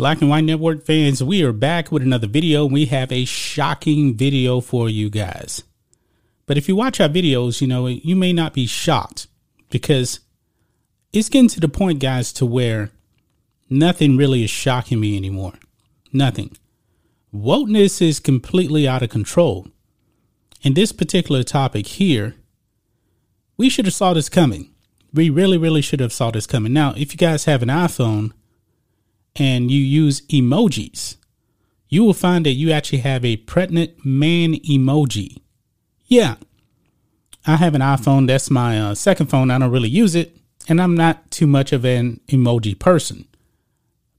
Black and White Network fans, we are back with another video. We have a shocking video for you guys. But if you watch our videos, you know, you may not be shocked because it's getting to the point, guys, to where nothing really is shocking me anymore. Nothing. Wokeness is completely out of control. In this particular topic here, we should have saw this coming. We really, really should have saw this coming. Now, if you guys have an iPhone and you use emojis, you will find that you actually have a pregnant man emoji. Yeah, I have an iPhone. That's my uh, second phone. I don't really use it, and I'm not too much of an emoji person.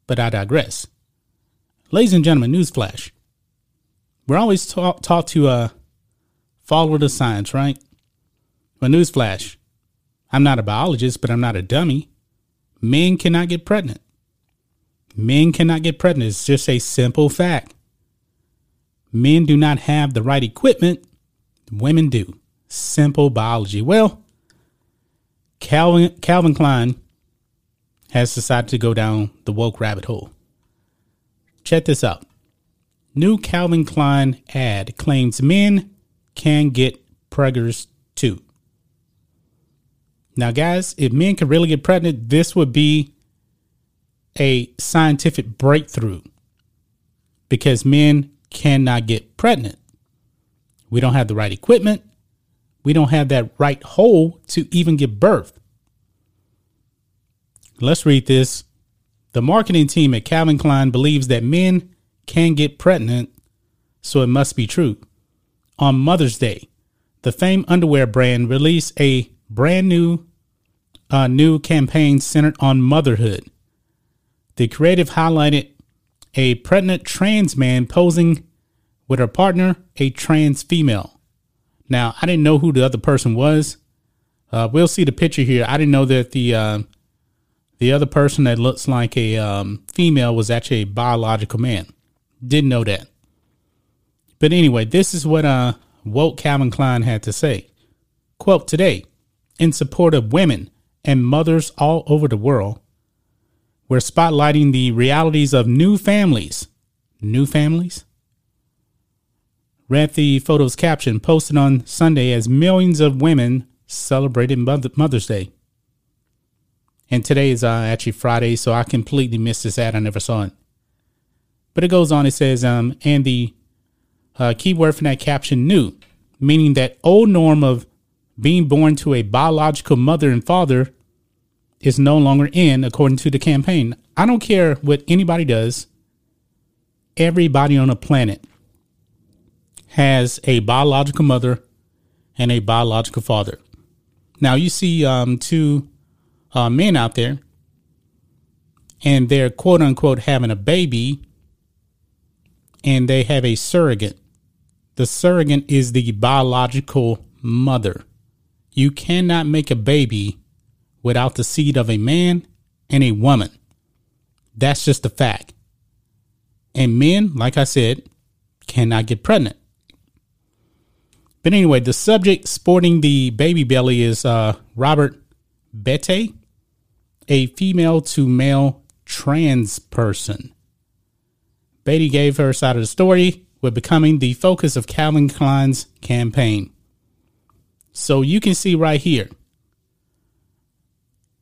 But I digress. Ladies and gentlemen, newsflash. We're always taught, taught to uh, follow the science, right? But newsflash. I'm not a biologist, but I'm not a dummy. Men cannot get pregnant. Men cannot get pregnant. It's just a simple fact. Men do not have the right equipment. Women do. Simple biology. Well, Calvin Calvin Klein has decided to go down the woke rabbit hole. Check this out. New Calvin Klein ad claims men can get preggers too. Now, guys, if men could really get pregnant, this would be a scientific breakthrough because men cannot get pregnant. We don't have the right equipment. We don't have that right hole to even give birth. Let's read this. The marketing team at Calvin Klein believes that men can get pregnant, so it must be true. On Mother's Day, the famed underwear brand released a brand new uh, new campaign centered on motherhood. The creative highlighted a pregnant trans man posing with her partner, a trans female. Now, I didn't know who the other person was. Uh, we'll see the picture here. I didn't know that the uh, the other person that looks like a um, female was actually a biological man. Didn't know that. But anyway, this is what uh, woke Calvin Klein had to say. Quote today, in support of women and mothers all over the world, we're spotlighting the realities of new families. New families? Read the photo's caption posted on Sunday as millions of women celebrated Mother's Day. And today is uh, actually Friday, so I completely missed this ad. I never saw it. But it goes on, it says, um, and the uh, key word for that caption, new, meaning that old norm of being born to a biological mother and father is no longer in, according to the campaign. I don't care what anybody does. Everybody on the planet has a biological mother and a biological father. Now you see um, two uh, men out there, and they're quote unquote having a baby, and they have a surrogate. The surrogate is the biological mother. You cannot make a baby without the seed of a man and a woman. That's just a fact. And men, like I said, cannot get pregnant. But anyway, the subject sporting the baby belly is uh, Robert Bete, a female to male trans person. Bete gave her side of the story with becoming the focus of Calvin Klein's campaign. So you can see right here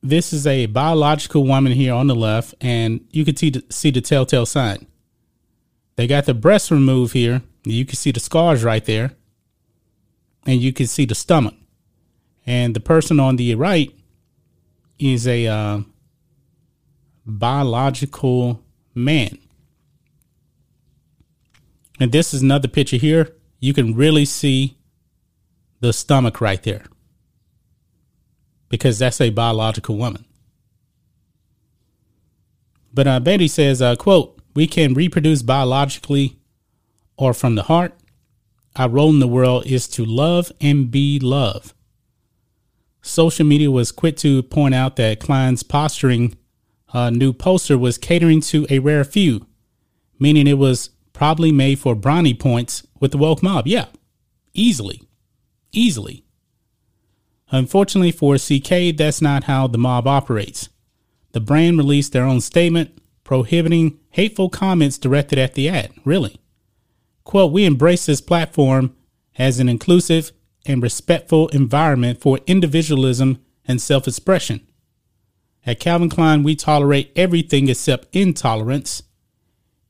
this is a biological woman here on the left, and you can see the, see the telltale sign. They got the breast removed here. You can see the scars right there, and you can see the stomach. And the person on the right is a uh, biological man. And this is another picture here. You can really see the stomach right there because that's a biological woman. But uh, Bete says, uh, quote, we can reproduce biologically or from the heart. Our role in the world is to love and be loved. Social media was quick to point out that Klein's posturing uh, new poster was catering to a rare few, meaning it was probably made for brownie points with the woke mob. Yeah, easily, easily. Unfortunately for CK, that's not how the mob operates. The brand released their own statement prohibiting hateful comments directed at the ad. Really. Quote, we embrace this platform as an inclusive and respectful environment for individualism and self expression. At Calvin Klein, we tolerate everything except intolerance.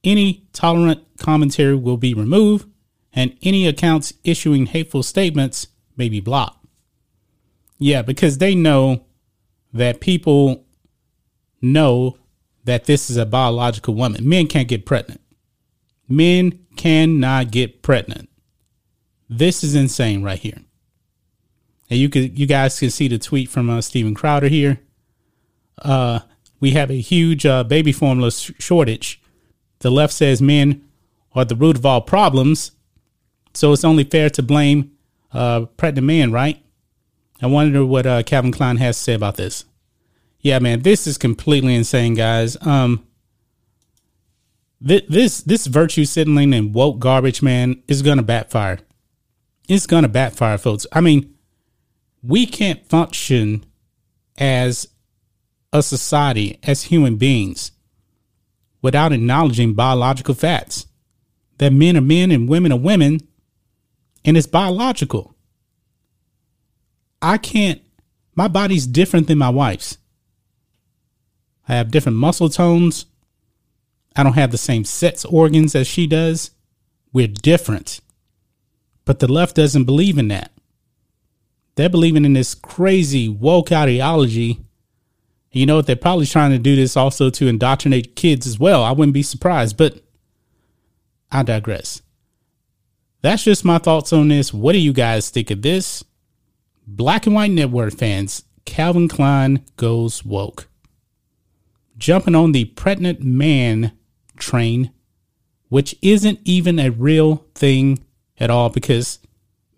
Any tolerant commentary will be removed, and any accounts issuing hateful statements may be blocked. Yeah, because they know that people know that this is a biological woman. Men can't get pregnant. Men cannot get pregnant. This is insane right here. And you could you guys can see the tweet from uh, Steven Crowder here. Uh, we have a huge uh, baby formula sh- shortage. The left says men are the root of all problems, so it's only fair to blame uh, pregnant men, right? I wonder what uh, Calvin Klein has to say about this. Yeah, man, this is completely insane, guys. Um, th- this this virtue signaling and woke garbage, man, is gonna backfire. It's gonna backfire, folks. I mean, we can't function as a society, as human beings, without acknowledging biological facts that men are men and women are women, and it's biological. I can't. My body's different than my wife's. I have different muscle tones. I don't have the same sex organs as she does. We're different. But the left doesn't believe in that. They're believing in this crazy woke ideology. You know what? They're probably trying to do this also to indoctrinate kids as well. I wouldn't be surprised, but I digress. That's just my thoughts on this. What do you guys think of this? Black and White Network fans, Calvin Klein goes woke jumping on the pregnant man train, which isn't even a real thing at all because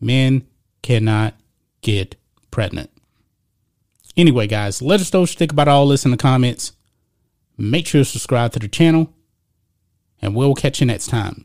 men cannot get pregnant. Anyway, guys, let us know what you think about all this in the comments. Make sure to subscribe to the channel, and we'll catch you next time.